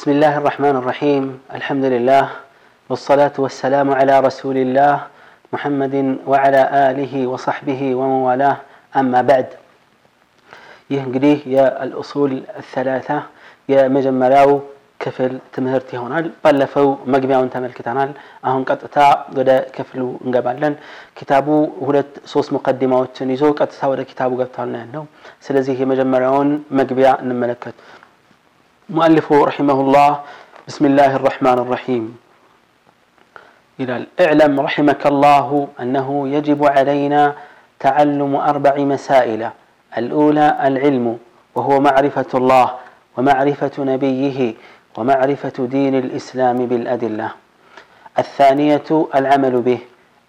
بسم الله الرحمن الرحيم الحمد لله والصلاة والسلام على رسول الله محمد وعلى آله وصحبه وموالاه أما بعد يهنجريه يا الأصول الثلاثة يا مجمراو تمهرتي هنا ይሆናል ባለፈው መግቢያውን ተመልክተናል አሁን ቀጥታ ወደ ክፍሉ እንገባለን ኪታቡ ሁለት ሶስት ሙቀዲማዎችን ይዞ ቀጥታ ወደ ኪታቡ ገብቷል ነው ያለው سلزيه የመጀመሪያውን መግቢያ نملكت مؤلفه رحمه الله بسم الله الرحمن الرحيم إلى اعلم رحمك الله أنه يجب علينا تعلم أربع مسائل الأولى العلم وهو معرفة الله ومعرفة نبيه ومعرفة دين الإسلام بالأدلة الثانية العمل به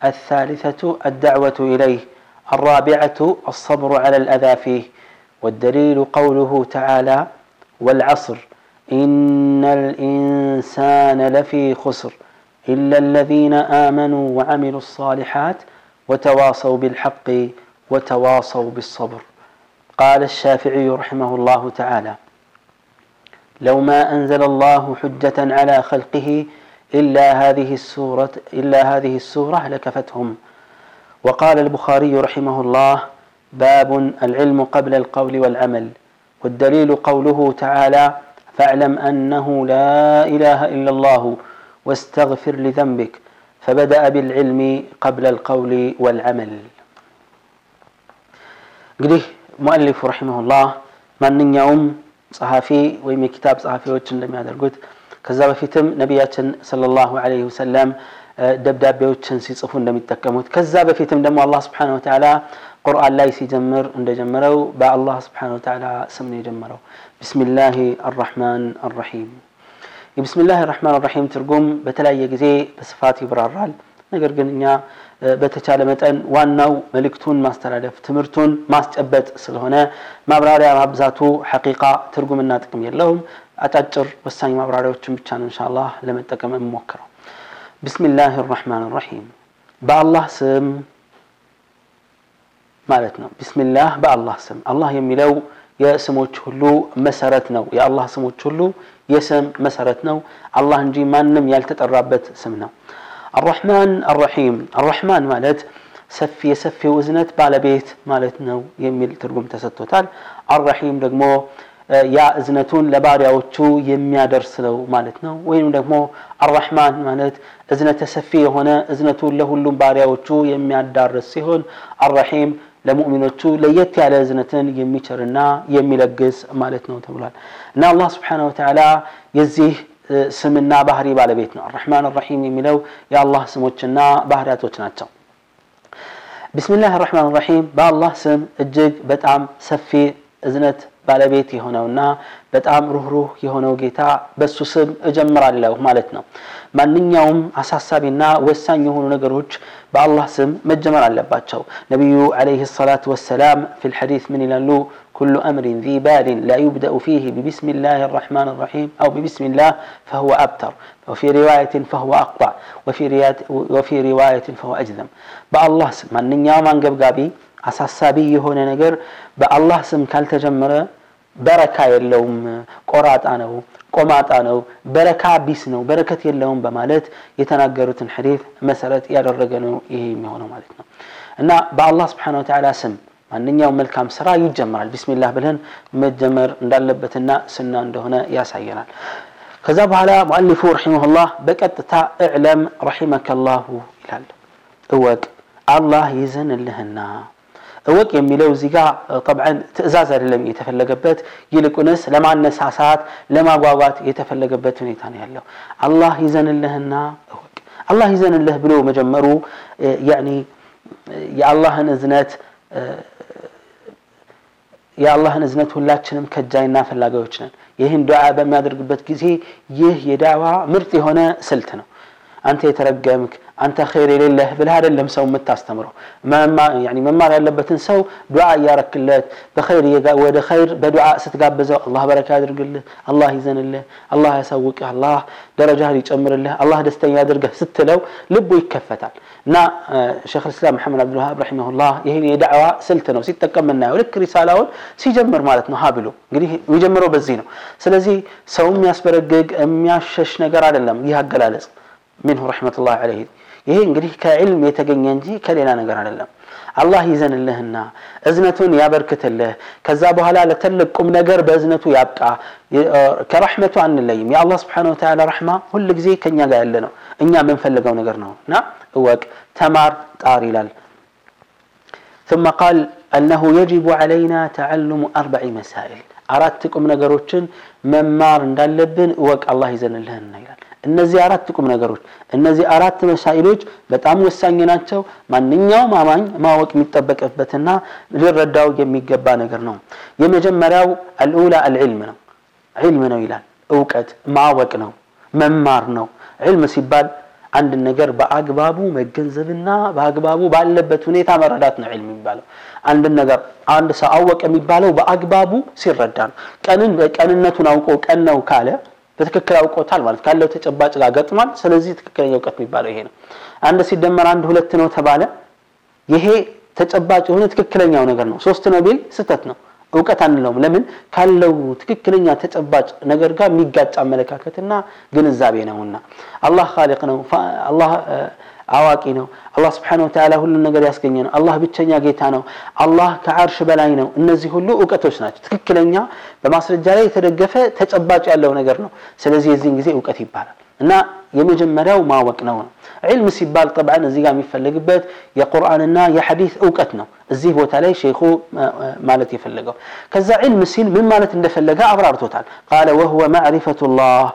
الثالثة الدعوة إليه الرابعة الصبر على الأذى فيه والدليل قوله تعالى والعصر إن الإنسان لفي خسر إلا الذين آمنوا وعملوا الصالحات وتواصوا بالحق وتواصوا بالصبر قال الشافعي رحمه الله تعالى لو ما أنزل الله حجة على خلقه إلا هذه السورة إلا هذه السورة لكفتهم وقال البخاري رحمه الله باب العلم قبل القول والعمل والدليل قوله تعالى فاعلم أنه لا إله إلا الله واستغفر لذنبك فبدأ بالعلم قبل القول والعمل قديه مؤلف رحمه الله من يوم صحفي ويمي كتاب صحفي وجن لم يدرقوت كذا فيتم نبياتن صلى الله عليه وسلم دبداب بيوتشن سيصفون لم يتكموت كذا فيتم دم الله سبحانه وتعالى قرآن لا يسي جمر عند جمره بأ الله سبحانه وتعالى سمني جمره ቢስሚላህ አራሕማን አራሒም። የቢስሚላህ አራሕማን አራሒም ትርጉም በተለያየ ጊዜ በስፋት ይብራራል። ነገር ግን እኛ በተቻለ መጠን ዋናው መልእክቱን ማስተላለፍ ትምህርቱን ማስጨበጥ ስለሆነ ማብራሪያ ማብዛቱ ሐቂቃ ትርጉምና ጥቅም የለውም። አጫጭር ወሳኝ ማብራሪያዎችን ብቻ ነው ኢንሻአላህ ለመጠቀም የምሞክረው። ቢስሚላህ አራሕማን አራሒም በአላህ ስም ማለት ነው። ቢስሚላህ በአላህ ስም አላህ የሚለው የስሞች ሁሉ መሰረት ነው። የአላህ ስሞች ሁሉ የስም መሰረት ነው። አላህ እንጂ ማንም ያልተጠራበት ስም ነው። አራህማን አራሒም። አራህማን ማለት ሰፊ የሰፊው እዝነት ባለቤት ማለት ነው የሚል ትርጉም ተሰጥቶታል። አራሒም ደግሞ ያ እዝነቱን ለባሪያዎቹ የሚያደርስ ነው ማለት ነው። ወይም ደግሞ አራህማን ማለት እዝነተ ሰፊ የሆነ እዝነቱን ለሁሉም ባሪያዎቹ የሚያዳርስ ሲሆን አራሒም ለሙእሚኖቹ ለየት ያለ እዝነትን የሚችርና የሚለግስ ማለት ነው ተብሏል እና አላህ ስብሓን ወተላ የዚህ ስምና ባህሪ ባለቤት ነው አራሕማን ራሒም የሚለው የአላህ ስሞችና ባህሪያቶች ናቸው ቢስሚላህ ራሕማን ራሒም በአላህ ስም እጅግ በጣም ሰፊ እዝነት ባለቤት የሆነውና በጣም ሩህሩህ የሆነው ጌታ በእሱ ስም እጀምራለሁ ማለት ነው ማንኛውም አሳሳቢና ወሳኝ የሆኑ ነገሮች በአላህ ስም መጀመር አለባቸው ነቢዩ አለይህ ሰላት ወሰላም ፊ ልሐዲት ምን ይላሉ كل أمر ذي بال لا يبدأ فيه ببسم الله الرحمن الرحيم أو ببسم الله فهو أبتر وفي رواية فهو أقطع وفي, رواية فهو أجذم بالله سم من نيام عن قبقابي አሳሳቢ የሆነ ነገር በአላህ ስም ካልተጀመረ በረካ የለውም፣ ቆራጣ ነው፣ ቆማጣ ነው፣ በረካ ቢስ ነው፣ በረከት የለውም በማለት የተናገሩትን ሐዲት መሰረት ያደረገ ነው ይሄ የሚሆነው ማለት ነው። እና በአላህ ስብሓነሁ ስም ማንኛውም መልካም ስራ ይጀመራል ቢስሚላህ ብለን መጀመር እንዳለበትና ስና እንደሆነ ያሳየናል። ከዛ በኋላ ሙአሊፉ ረሒመሁላህ በቀጥታ እዕለም ረሂመከላሁ ይላል፣ እወቅ አላህ ይዘንልህና እወቅ የሚለው እዚህ ጋር ጠብዐን ትእዛዝ አይደለም የተፈለገበት፣ ይልቁንስ ለማነሳሳት ለማጓጓት የተፈለገበት ሁኔታ ነው ያለው። አላህ ይዘንልህና እወቅ። አላህ ይዘንልህ ብሎ መጀመሩ ያኒ የአላህን እዝነት የአላህን እዝነት ሁላችንም ከጃይና ፈላጊዎች ነን። ይህን ዱዓ በሚያደርግበት ጊዜ ይህ የዳዋ ምርጥ የሆነ ስልት ነው። አንተ የተረገምክ አንተ ኸይር የሌለህ ብለህ አይደለም ሰው የምታስተምረው። መማር ያለበትን ሰው ዱዓ እያረክለት ወደ ኸይር በዱዓ ስትጋብዘው አላህ በረካ ያድርግልህ፣ አላህ ይዘንልህ፣ አላህ ያሳውቅህ፣ አላህ ደረጃህን ይጨምርልህ፣ አላህ ደስተኛ ያድርግህ ስትለው ልቡ ይከፈታል። እና ሸይኹል ልስላም መሐመድ አብዱልዋሃብ ረሒመሁላህ ይህን የዳዕዋ ስልት ነው ሲጠቀም እናየው። ልክ ሪሳላውን ሲጀምር ማለት ነው ሀ እንግዲህ የሚጀምረው በዚህ ነው። ስለዚህ ሰው የሚያስበረግግ የሚያሸሽ ነገር አይደለም ይህ አገላለጽ منه رحمة الله عليه يهين قريه كعلم يتقن ينجي لا نقرر للم الله يزن الله النا أزنة يا بركة الله كذابها لا لتلقكم نقر بأزنة يبقى كرحمة عن الليم يا الله سبحانه وتعالى رحمة هل لك زي كن يقال لنا إنيا من فلقوا نقرنا نا اوك تمار تاري لال ثم قال أنه يجب علينا تعلم أربع مسائل أردتكم نقروتشن ممار لبن اوك الله يزن الله النا እነዚህ አራት ቁም ነገሮች እነዚህ አራት መሳኢሎች በጣም ወሳኝ ናቸው። ማንኛውም አማኝ ማወቅ የሚጠበቅበትና ሊረዳው የሚገባ ነገር ነው። የመጀመሪያው አልኡላ አልዕልም ነው። ዒልም ነው ይላል። እውቀት ማወቅ ነው፣ መማር ነው። ዒልም ሲባል አንድ ነገር በአግባቡ መገንዘብና በአግባቡ ባለበት ሁኔታ መረዳት ነው ዒልም የሚባለው። አንድ ነገር አንድ ሰው አወቀ የሚባለው በአግባቡ ሲረዳ ነው። ቀንን ቀንነቱን አውቆ ቀን ነው ካለ በትክክል አውቆታል ማለት ካለው ተጨባጭ ጋር ገጥሟል። ስለዚህ ትክክለኛ እውቀት የሚባለው ይሄ ነው። አንድ ሲደመር አንድ ሁለት ነው ተባለ። ይሄ ተጨባጭ የሆነ ትክክለኛው ነገር ነው። ሶስት ነው ቢል ስህተት ነው፣ እውቀት አንለውም። ለምን ካለው ትክክለኛ ተጨባጭ ነገር ጋር የሚጋጭ አመለካከትና ግንዛቤ ነውና አላህ ኻሊቅ ነው። አላህ አዋቂ ነው አላህ ስብሓን ወተላ ሁሉን ነገር ያስገኘ ነው አላህ ብቸኛ ጌታ ነው አላህ ከአርሽ በላይ ነው እነዚህ ሁሉ እውቀቶች ናቸው ትክክለኛ በማስረጃ ላይ የተደገፈ ተጨባጭ ያለው ነገር ነው ስለዚህ የዚህን ጊዜ እውቀት ይባላል እና የመጀመሪያው ማወቅ ነው ነው ዕልም ሲባል ጠብዓን እዚህ ጋር የሚፈልግበት የቁርአንና የሐዲስ እውቀት ነው እዚህ ቦታ ላይ ሼኹ ማለት የፈለገው ከዛ ዕልም ሲል ምን ማለት እንደፈለገ አብራርቶታል ቃለ ወህወ ማዕሪፈቱ ላህ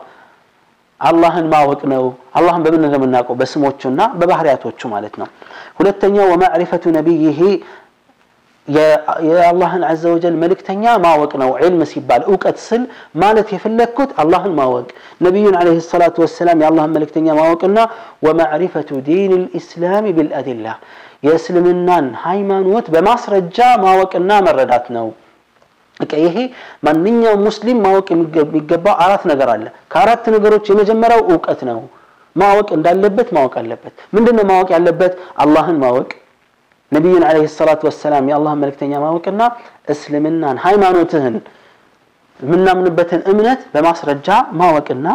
አላህን ማወቅ ነው አላህን በምን ነው የምናውቀው በስሞቹና በባህሪያቶቹ ማለት ነው ሁለተኛው ወማዕሪፈቱ ነቢይህ የአላህን አዘ ወጀል መልእክተኛ ማወቅ ነው ዕልም ሲባል እውቀት ስል ማለት የፈለግኩት አላህን ማወቅ ነቢዩን ለ ሰላቱ ወሰላም የአላህን መልእክተኛ ማወቅና ወማዕሪፈቱ ዲን ልእስላም ብልአድላ የእስልምናን ሃይማኖት በማስረጃ ማወቅና መረዳት ነው በቃ ይሄ ማንኛውም ሙስሊም ማወቅ የሚገባው አራት ነገር አለ። ከአራት ነገሮች የመጀመሪያው እውቀት ነው። ማወቅ እንዳለበት ማወቅ አለበት። ምንድነው ማወቅ ያለበት? አላህን ማወቅ፣ ነቢዩን አለይሂ ሰላቱ ወሰላም የአላህን መልክተኛ ማወቅና እስልምናን ሃይማኖትህን የምናምንበትን እምነት በማስረጃ ማወቅና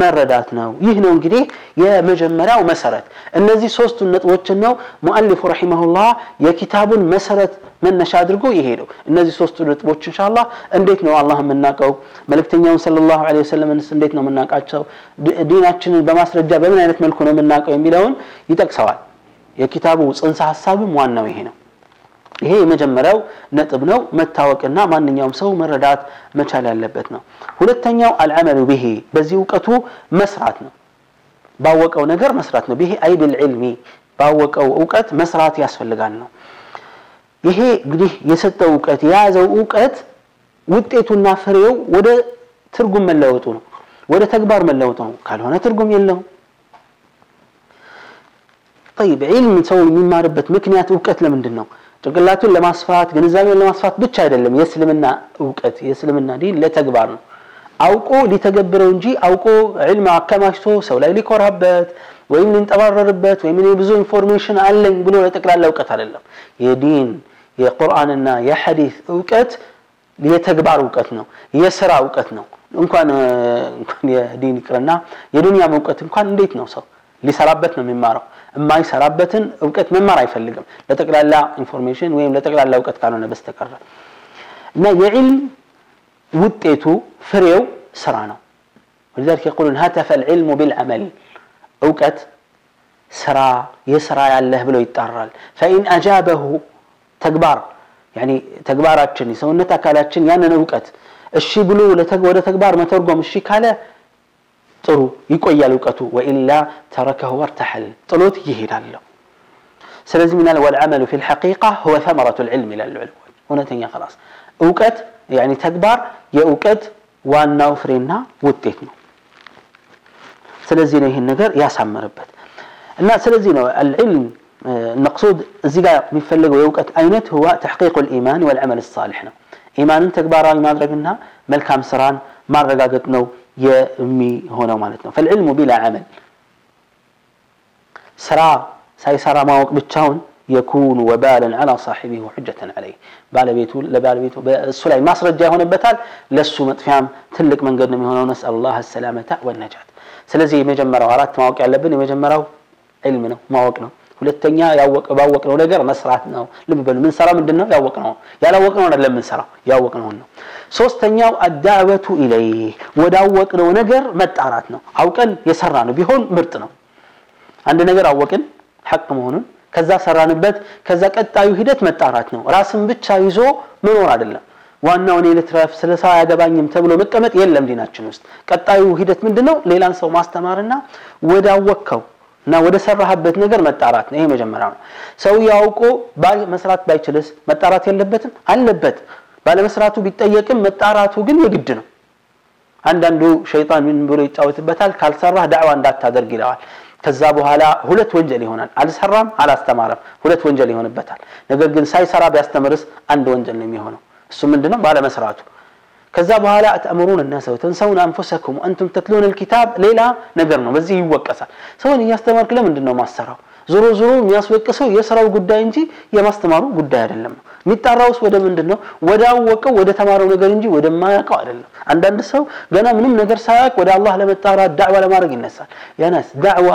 መረዳት ነው። ይህ ነው እንግዲህ የመጀመሪያው መሰረት። እነዚህ ሶስቱን ነጥቦችን ነው ሙአሊፉ ረሂመሁላ የኪታቡን መሰረት መነሻ አድርጎ ይሄደው እነዚህ ሶስቱ ነጥቦች እንሻላ እንዴት ነው አላህ የምናውቀው? መልእክተኛውን ሰለላሁ ዐለይሂ ወሰለምንስ እንዴት ነው የምናውቃቸው? ዲናችንን በማስረጃ በምን አይነት መልኩ ነው የምናውቀው የሚለውን ይጠቅሰዋል። የኪታቡ ጽንሰ ሀሳብም ዋናው ይሄ ነው። ይሄ የመጀመሪያው ነጥብ ነው። መታወቅና ማንኛውም ሰው መረዳት መቻል ያለበት ነው። ሁለተኛው አልዓመሉ ብሄ በዚህ እውቀቱ መስራት ነው። ባወቀው ነገር መስራት ነው። ብሄ አይ ብልዕልሚ ባወቀው እውቀት መስራት ያስፈልጋል ነው። ይሄ እንግዲህ የሰጠው እውቀት የያዘው እውቀት ውጤቱና ፍሬው ወደ ትርጉም መለወጡ ነው፣ ወደ ተግባር መለወጡ ነው። ካልሆነ ትርጉም የለውም። طيب علم ሰው የሚማርበት ምክንያት እውቀት ለምንድን ነው? ጭንቅላቱን ለማስፋት ግንዛቤውን ለማስፋት ብቻ አይደለም። የእስልምና እውቀት የእስልምና ዲን ለተግባር ነው። አውቆ ሊተገብረው እንጂ አውቆ ዕልም አከማችቶ ሰው ላይ ሊኮራበት ወይም ሊንጠባረርበት ወይም ብዙ ኢንፎርሜሽን አለኝ ብሎ ለጠቅላላ እውቀት አይደለም። የዲን የቁርአንና የሐዲስ እውቀት የተግባር እውቀት ነው። የስራ እውቀት ነው። እንኳን እንኳን የዲን ይቅርና የዱንያም እውቀት እንኳን እንዴት ነው ሰው ሊሰራበት ነው የሚማረው። የማይሰራበትን እውቀት መማር አይፈልግም ለጠቅላላ ኢንፎርሜሽን ወይም ለጠቅላላ እውቀት ካልሆነ በስተቀር እና የዕልም ውጤቱ ፍሬው ስራ ነው። ولذلك يقولون هتف العلم بالعمل እውቀት ስራ የስራ ያለህ ብሎ ይጣራል። فإن أجابه ተግባር يعني ተግባራችን የሰውነት አካላችን ያንን እውቀት እሺ ብሎ ወደ ተግባር መተርጎም እሺ ካለ ጥሩ ይቆያል እውቀቱ ወኢላ ተረከሁ ወርተሐል ጥሎት ይሄዳል ስለዚህ ምናል ወልዓመሉ ፊ ልሐቂቃ ሁወ ተመረቱ ልዕልም ይላሉ ዕልሞች እውነተኛ ከላስ እውቀት ያኒ ተግባር የእውቀት ዋናው ፍሬና ውጤት ነው ስለዚህ ነው ይህን ነገር ያሳመረበት እና ስለዚህ ነው አልዕልም المقصود زيغا مفلق ويوقت اينت هو تحقيق الايمان والعمل الصالح إيمان تكبار ما درجنا ملكام سران ما رقاقت نو يا أمي هنا مالتنا فالعلم بلا عمل سرا ساي سرا ما وقت بتشاون يكون وبالا على صاحبه وحجة عليه بالا بيتو لا بالا بيتو السلعي ما صرت جاي هنا بتال لسو متفهم تلك من قدنا من هنا ونسأل الله السلامة والنجاة سلزي مجمرة وعرات ما وقع لبني مجمرة علمنا ما وقنا ሁለተኛ ያወቀ ባወቅነው ነገር መስራት ነው። ልብ በሉ ምን ሰራ ምንድን ነው ያወቅነው? ያላወቅነው አይደለም ምን ሰራ ያወቅነው ነው። ሶስተኛው አዳዕወቱ ኢለይህ ወዳወቅነው ነገር መጣራት ነው። አውቀን የሰራ ነው ቢሆን ምርጥ ነው። አንድ ነገር አወቅን ሐቅ መሆኑን ከዛ ሰራንበት፣ ከዛ ቀጣዩ ሂደት መጣራት ነው። ራስን ብቻ ይዞ መኖር አይደለም። ዋናው እኔ ልትረፍ ስለ ሰው አያገባኝም ተብሎ መቀመጥ የለም ዲናችን ውስጥ። ቀጣዩ ሂደት ምንድነው? ሌላን ሰው ማስተማርና ወዳወቅከው እና ወደ ሰራህበት ነገር መጣራት ነው። ይሄ መጀመሪያው ነው። ሰው ያውቆ መስራት ባይችልስ መጣራት የለበትም? አለበት። ባለመስራቱ ቢጠየቅም መጣራቱ ግን የግድ ነው። አንዳንዱ ሸይጣን ምን ብሎ ይጫወትበታል? ካልሰራህ ዳዕዋ እንዳታደርግ ይለዋል። ከዛ በኋላ ሁለት ወንጀል ይሆናል። አልሰራም፣ አላስተማረም፣ ሁለት ወንጀል ይሆንበታል። ነገር ግን ሳይሰራ ቢያስተምርስ አንድ ወንጀል ነው የሚሆነው። እሱ ምንድነው? ባለመስራቱ ከዛ በኋላ አትአምሩን الناس وتنسون انفسكم وانتم تتلون الكتاب ሌላ ነገር ነው በዚህ ይወቀሳል ሰውን እያስተማርክ ለምንድን ነው ማሰራው ዞሮ ዞሮ የሚያስወቅሰው የስራው ጉዳይ እንጂ የማስተማሩ ጉዳይ አይደለም የሚጣራውስ ወደ ምንድን ነው ወደ አወቀው ወደ ተማረው ነገር እንጂ ወደማያውቀው አይደለም አንዳንድ ሰው ገና ምንም ነገር ሳያውቅ ወደ አላህ ለመጣራት ዳዕዋ ለማድረግ ይነሳል ያናስ ዳዕዋ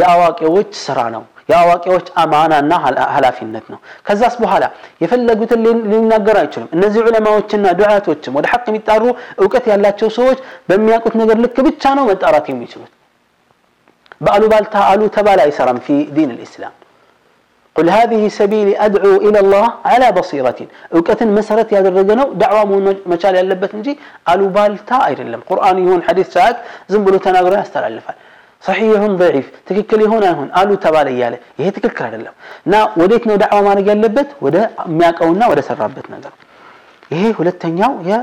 የአዋቂዎች ስራ ነው። የአዋቂዎች አማናና ኃላፊነት ነው። ከዛስ በኋላ የፈለጉትን ሊናገሩ አይችሉም። እነዚህ ዑለማዎችና ዱዓቶችም ወደ ሐቅ የሚጣሩ እውቀት ያላቸው ሰዎች በሚያውቁት ነገር ልክ ብቻ ነው መጣራት የሚችሉት። በአሉባልታ አሉ ተባለ አይሰራም። ፊ ዲን ልእስላም ቁል ሃዚህ ሰቢሊ አድዑ ኢለላህ ዓላ በሲረቲን እውቀትን መሰረት ያደረገ ነው ዳዕዋ መሆን መቻል ያለበት እንጂ አሉባልታ አይደለም። ቁርአን ይሁን ሐዲስ ሳያቅ ዝም ብሎ ተናግሮ ያስተላልፋል። صحيح هون ضعيف تككل هون هون قالوا تبالي ياله يهي تككل هذا اللهم نا وديتنا دعوة ما نجال لبت وده مياك أونا وده سرابت نجال يهي هو يا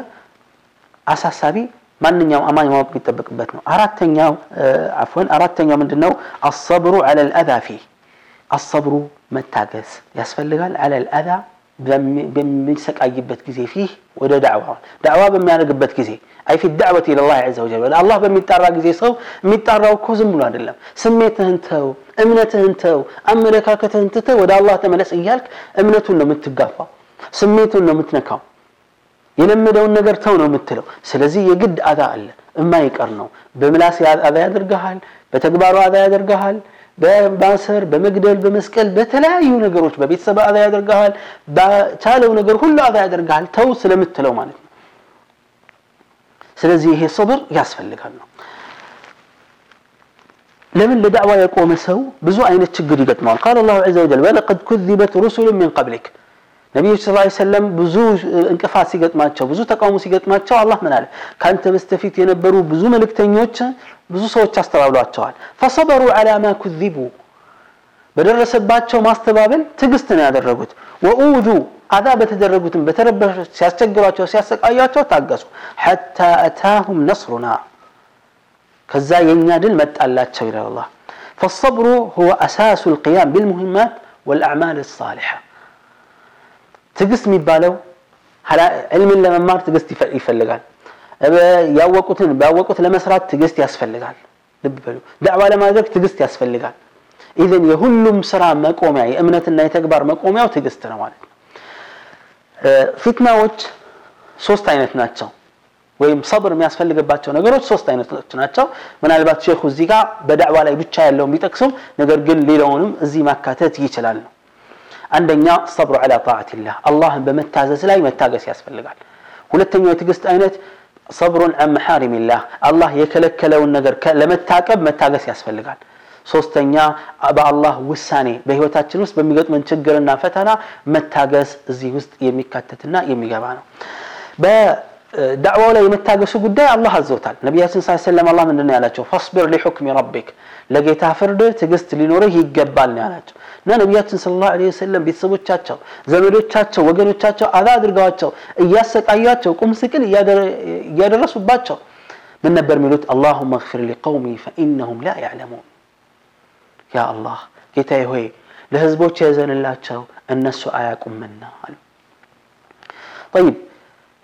أساسابي ما ننياو أمان يموت بيتبك بتنو أراد عفوا أراد تنياو من دنو الصبر على الأذى فيه الصبر متاقس يسفل لغال على الأذى በሚሰቃይበት ጊዜ ፊህ ወደ ዳዕዋ ዳዕዋ በሚያደርግበት ጊዜ አይ ፊ ዳዕወት ኢለላህ ዐዘ ወጀል አላህ በሚጣራ ጊዜ ሰው የሚጣራው እኮ ዝም ብሎ አይደለም። ስሜትህን ተው፣ እምነትህን ተው፣ አመለካከትህን ትተህ ወደ አላህ ተመለስ እያልክ እምነቱን ነው የምትጋፋው፣ ስሜቱን ነው የምትነካው፣ የለመደውን ነገር ተው ነው የምትለው። ስለዚህ የግድ አዛ አለ፣ እማይቀር ነው። በምላስ አዛ ያደርግሃል፣ በተግባሩ አዛ ያደርግሃል። በማሰር በመግደል በመስቀል በተለያዩ ነገሮች በቤተሰብ አዛ ያደርግሃል በቻለው ነገር ሁሉ አዛ ያደርግሃል ተው ስለምትለው ማለት ነው ስለዚህ ይሄ ሰብር ያስፈልጋል ነው ለምን ለዳዕዋ የቆመ ሰው ብዙ አይነት ችግር ይገጥመዋል ቃል ላሁ ዘ ወጀል ወለቀድ ኩذበት ሩሱሉ ምን ቀብሊክ ነቢዮች ስ ሰለም ብዙ እንቅፋት ሲገጥማቸው ብዙ ተቃውሞ ሲገጥማቸው አላህ ምን አለ ከአንተ በስተፊት የነበሩ ብዙ መልእክተኞች ብዙ ሰዎች አስተባብሏቸዋል ፈሰበሩ على ما كذبوا በደረሰባቸው ማስተባበል ትግስት ነው ያደረጉት ወኡዙ አዛ በተደረጉትም በተረበሹ ሲያስቸግሯቸው ሲያሰቃያቸው ታገሱ ሐታ አታሁም ነስሩና ከዛ የኛ ድል መጣላቸው ይላል አላህ فالصبر هو أساس القيام بالمهمات والأعمال الصالحة تقسم بالو علم لما ما تقسم يفلقان ያወቁትን ባወቁት ለመስራት ትግስት ያስፈልጋል። ልብ በሉ። ዳዕዋ ለማድረግ ትግስት ያስፈልጋል። ኢዘን የሁሉም ስራ መቆሚያ የእምነትና የተግባር መቆሚያው ትዕግስት ነው ማለት ነው። ፊትናዎች ሶስት አይነት ናቸው። ወይም ሰብር የሚያስፈልግባቸው ነገሮች ሶስት አይነቶች ናቸው። ምናልባት ሼኹ እዚህ ጋር በዳዕዋ ላይ ብቻ ያለውን ቢጠቅሱም ነገር ግን ሌላውንም እዚህ ማካተት ይችላል ነው። አንደኛ ሰብሩ ዐላ ጣዓቲላህ፣ አላህን በመታዘዝ ላይ መታገስ ያስፈልጋል። ሁለተኛው የትዕግስት አይነት ሰብሩን አን አላህ የከለከለውን ነገር ለመታቀብ መታገስ ያስፈልጋል። ሶስተኛ በአላህ ውሳኔ በህይወታችን ውስጥ በሚገጥመን ችግርና ፈተና መታገስ እዚህ ውስጥ የሚካተትና የሚገባ ነው። دعوه لا يمتاجس قد الله عز وجل نبي صلى الله عليه وسلم الله من النيالة فاصبر لحكم ربك لقيت فرد تجست لنوره يقبل نيالة نا نبي صلى الله عليه وسلم بيتسبو تشاتشو زمرو تشاتشو وقنو تشاتشو هذا درقوا تشو إياسك أياتشو قم سكين يادرسوا باتشو من نبر ملوت اللهم اغفر لقومي فإنهم لا يعلمون يا الله قيت هوي لهزبو تشيزن الله تشو الناس آيكم منا طيب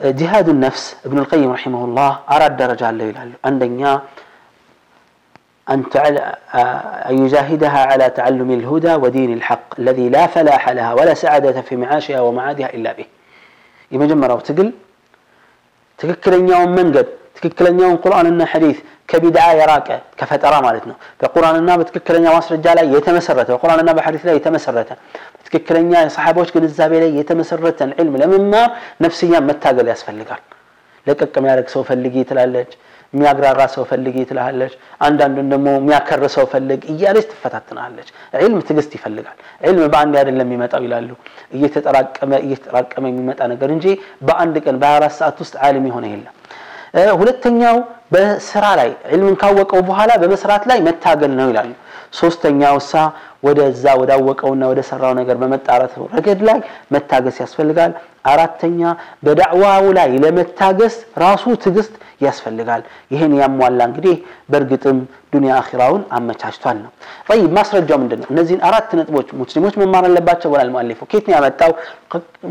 جهاد النفس ابن القيم رحمه الله أراد درجة ይላሉ አንደኛ أن يجاهدها على تعلم الهدى ودين الحق الذي لا فلاح لها ولا سعادة في معاشها ومعادها إلا به يمجمرة وتقل تككل يوم منقد تككل يوم قرآن إن حديث كبدعاء يراك كفترة مالتنا فقرآن الناب تككل يوم واصل الجالة يتمسرته وقرآن الناب حديث لا يتمسرته ትክክለኛ የሰሓቦች ግንዛቤ ላይ የተመሰረተን ዕልም ለመማር ነፍስያን መታገል ያስፈልጋል። ለቀቅ የሚያደርግ ሰው ፈልጊ ትላለች፣ የሚያግራራ ሰው ፈልጊ ትላለች፣ አንዳንዱን ደግሞ የሚያከር ሰው ፈልግ እያለች ትፈታትናለች። ዕልም ትግስት ይፈልጋል። ዕልም በአንድ አይደለም የሚመጣው ይላሉ። እየተጠራቀመ እየተጠራቀመ የሚመጣ ነገር እንጂ በአንድ ቀን በ24 ሰዓት ውስጥ ዓሊም የሆነ የለም። ሁለተኛው በስራ ላይ ዕልምን ካወቀው በኋላ በመስራት ላይ መታገል ነው ይላሉ። ሶስተኛው እሳ ወደዛ ወዳወቀውና ወደ ሰራው ነገር በመጣረት ረገድ ላይ መታገስ ያስፈልጋል። አራተኛ በዳዕዋው ላይ ለመታገስ ራሱ ትዕግስት ያስፈልጋል። ይህን ያሟላ እንግዲህ በእርግጥም ዱንያ አኺራውን አመቻችቷል ነው። ጠይብ ማስረጃው ምንድን ነው? እነዚህን አራት ነጥቦች ሙስሊሞች መማር አለባቸው ብሏል ሙአሊፉ። ከየት ነው ያመጣው?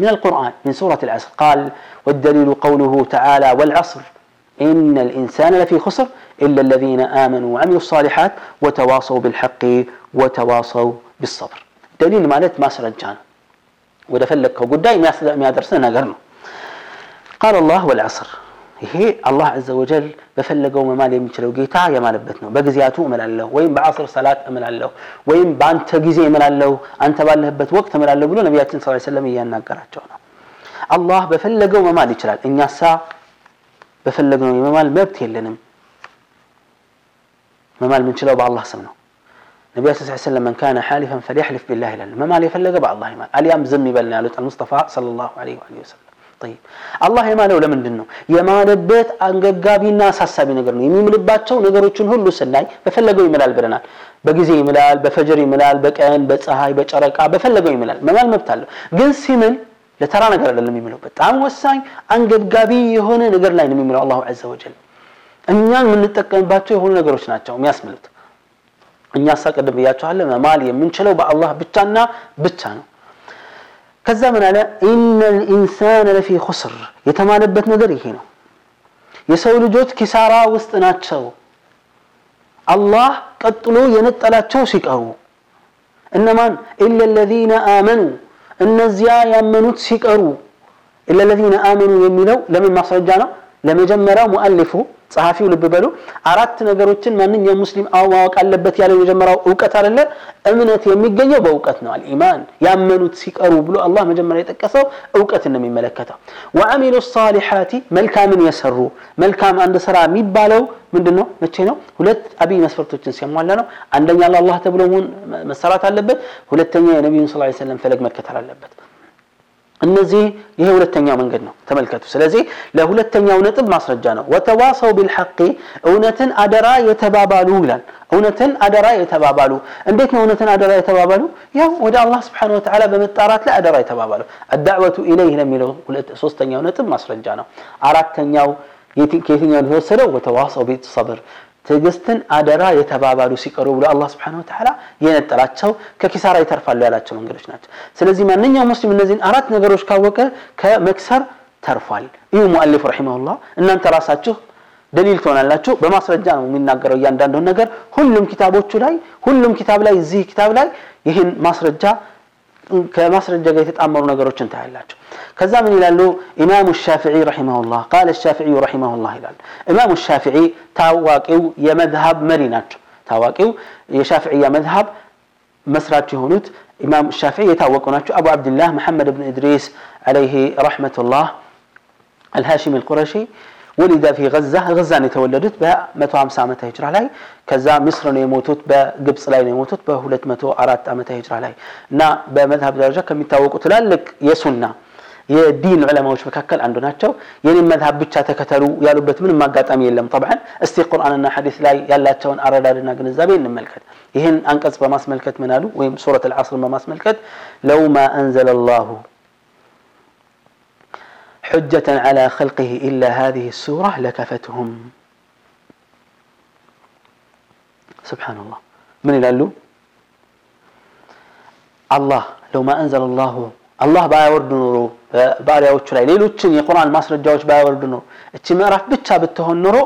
ሚን አልቁርአን ሚን ሱረት አልዐስር ቃል ወደሊሉ ቀውሉሁ ተዓላ ወልዐስር إن الإنسان لفي خسر إلا الذين آمنوا وعملوا الصالحات وتواصوا بالحق وتواصوا بالصبر دليل ما لت ما سرجان ودفلك وقداي ما ما درسنا قرن قال الله والعصر هي الله عز وجل بفلقوا ما مال يمشي لو جيتا يا مال بتنا بجزياتو امل الله وين بعصر صلاه امل الله وين بانت جزي امل الله انت بالهبت وقت امل الله بيقولوا نبياتنا صلى الله عليه وسلم يا الله بفلقوا ما مال إن اني በፈለግነው የመማል መብት የለንም መማል የምንችለው በአላህ ስም ነው ነቢያ ስ ስለም መን ካነ ሓሊፈን ፈልያሕልፍ ቢላህ ይላል መማል የፈለገ በአላህ ይማል አሊያም ዝም ይበል ነው ያሉት አልሙስጠፋ ለ ላሁ ለ ወሰለም طيب አላህ የማለው ለምንድን ነው የማለበት አንገብጋቢና አሳሳቢ ነገር ነው የሚምልባቸው ነገሮችን ሁሉ ስናይ በፈለገው ይምላል ብለናል በጊዜ ይምላል በፈጅር ይምላል በቀን በፀሐይ በጨረቃ በፈለገው ይምላል መማል መብት አለው ግን ሲምል لترى نقر الله لم يملو بتعام وساي عن جب جابي هون نقر لا يملو الله عز وجل أنيان من التكن باتو هون نقر وش ناتشوا مياس ملت أن يان ساكر بياتو مالي من شلو بع الله بتشانا بتشانو كذا من على إن الإنسان لفي خسر يتمالبت نقري هنا يسول جوت كسارا وسط ناتشوا الله قد طلو ينطلع توسك أهو إنما إلا الذين آمنوا እነዚያ ያመኑት ሲቀሩ ኢለለዚነ አመኑ የሚለው ለምን ማስረጃ ነው ለመጀመሪያው ሙአሊፉ ጸሐፊው ልብ በሉ አራት ነገሮችን ማንኛውም ሙስሊም አው ማወቅ አለበት ያለው የመጀመሪያው እውቀት አይደለ እምነት የሚገኘው በእውቀት ነው አልኢማን ያመኑት ሲቀሩ ብሎ አላህ መጀመሪያ የጠቀሰው እውቀት ነው የሚመለከተው ወአሚሉ ሳሊሃቲ መልካምን የሰሩ መልካም አንድ ስራ የሚባለው ምንድን ነው መቼ ነው ሁለት አብይ መስፈርቶችን ሲያሟላ ነው አንደኛ ለአላህ ተብሎ መሆን መሰራት አለበት ሁለተኛ የነቢዩን ስ ሰለም ፈለግ መከተል አለበት እነዚህ ይሄ ሁለተኛው መንገድ ነው። ተመልከቱ። ስለዚህ ለሁለተኛው ነጥብ ማስረጃ ነው። ወተዋሰው ቢልሐቂ እውነትን አደራ የተባባሉ ይላል። እውነትን አደራ የተባባሉ እንዴት ነው እውነትን አደራ የተባባሉ? ያው ወደ አላህ Subhanahu Wa በመጣራት ላይ አደራ የተባባሉ አዳዕወቱ ኢለይህ ለሚለው ሶስተኛው ነጥብ ማስረጃ ነው። አራተኛው ከየትኛው የተወሰደው? ወተዋሰው ቢልሰብር ትዕግስትን አደራ የተባባሉ ሲቀሩ ብሎ አላ ስብሓነሁ ወተዓላ የነጠላቸው ከኪሳራ ይተርፋሉ ያላቸው መንገዶች ናቸው። ስለዚህ ማንኛውም ሙስሊም እነዚህን አራት ነገሮች ካወቀ ከመክሰር ተርፏል። ይህ ሙአሊፍ ረሒመሁላህ እናንተ ራሳችሁ ደሊል ትሆናላችሁ። በማስረጃ ነው የሚናገረው እያንዳንዱን ነገር ሁሉም ኪታቦቹ ላይ ሁሉም ኪታብ ላይ እዚህ ኪታብ ላይ ይህን ማስረጃ كمسرج جاي تتأمر نجار وشنت علاج كذا من يلالو إمام الشافعي رحمه الله قال الشافعي رحمه الله يلال إمام الشافعي تواقيو يمذهب مرينات تواقيو يشافعي يمذهب مسرات هنوت إمام الشافعي تواقوناتو أبو عبد الله محمد بن إدريس عليه رحمة الله الهاشم القرشي ولد في غزة غزة የተወለዱት በ150 ዓመተ ሂጅራ ላይ ከዛ ሚስር ነው የሞቱት በግብጽ ላይ ነው የሞቱት በ204 ዓመተ ሂጅራ ላይ እና በመዝሀብ ደረጃ ከሚታወቁ ትላልቅ የሱና የዲን ዑለማዎች መካከል አንዱ ናቸው የኔን መዝሀብ ብቻ ተከተሉ ያሉበት ምንም አጋጣሚ የለም ጠብዓን እስቲ ቁርአንና ሐዲስ ላይ ያላቸውን አረዳድና ግንዛቤ እንመልከት ይህን አንቀጽ በማስመልከት ምን አሉ ወይም ሱረት አልዓስርን በማስመልከት ለው ማ አንዘለ አላሁ حجة على خلقه إلا هذه السورة لكفتهم سبحان الله من قال له الله لو ما أنزل الله الله بايورد نورو باريا وتشلاي ليلو تشني القرآن ما سرد جوش بايورد نور التمارف بتشا بتهو النورو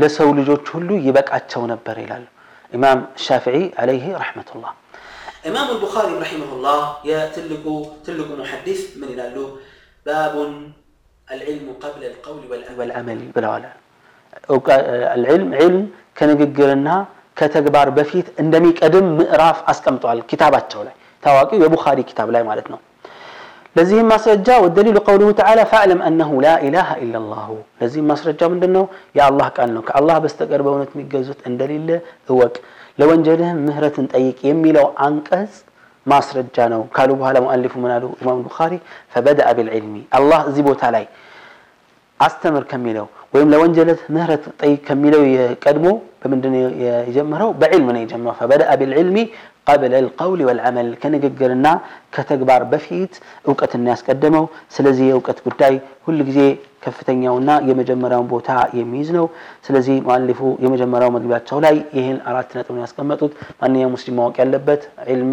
لسول جوش هلو يبقى أتشو نبر إلى إمام الشافعي عليه رحمة الله إمام البخاري رحمه الله يا تلقو تلقو محدث من إلى له باب العلم قبل القول والأمل والأمل بلعلا العلم علم كان يقول لنا كتقبار بفيت عندما يقدم مئراف أسكمتو على الكتابات تولي تواقي يا بخاري كتاب لا مالتنا لذي ما سرجا والدليل قوله تعالى فاعلم أنه لا إله إلا الله لذي ما سرجا من دنو يا الله كأنه كالله بستقر بونت ميقزوت عند دليل هو لو انجلهم مهرة تأيك يمي لو أنقذ ማስረጃ ነው ካሉ በኋላ ሙአሊፉ ምን አሉ ኢማም ቡኻሪ ፈበደአ ቢልዕልሚ አላህ እዚህ ቦታ ላይ አስተምር ከሚለው ወይም ለወንጀለት ምህረት ጠይቅ ከሚለው የቀድሞ በምንድን የጀመረው በዕልም ነው የጀመረው ፈበደአ ቢልዕልሚ ቀብለ ልቀውል ወልዓመል ከንግግርና ከተግባር በፊት እውቀትን ያስቀደመው ስለዚህ የእውቀት ጉዳይ ሁል ጊዜ ከፍተኛውና የመጀመሪያውን ቦታ የሚይዝ ነው ስለዚህ ማሊፉ የመጀመሪያው መግቢያቸው ላይ ይህን አራት ነጥብ ነው ያስቀመጡት ማንኛውም ሙስሊም ማወቅ ያለበት ዕልም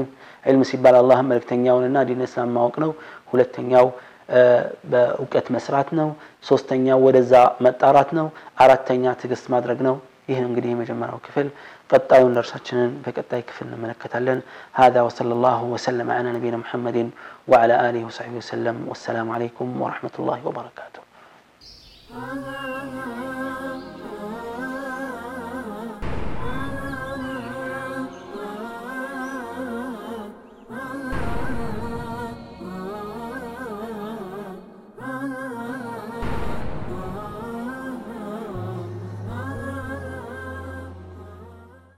علم سيبال الله ملك تنياو لنا دين الإسلام ما وقناو هلا تنياو بوقت مسراتنا سوس تنياو ورزا متاراتنا عرات تنيا تقس ما درقناو إيه نقدي وكفل قطعون لرشاتنا بكتاي كفلنا ملكة لنا هذا وصلى الله وسلم على نبينا محمد وعلى آله وصحبه وسلم والسلام عليكم ورحمة الله وبركاته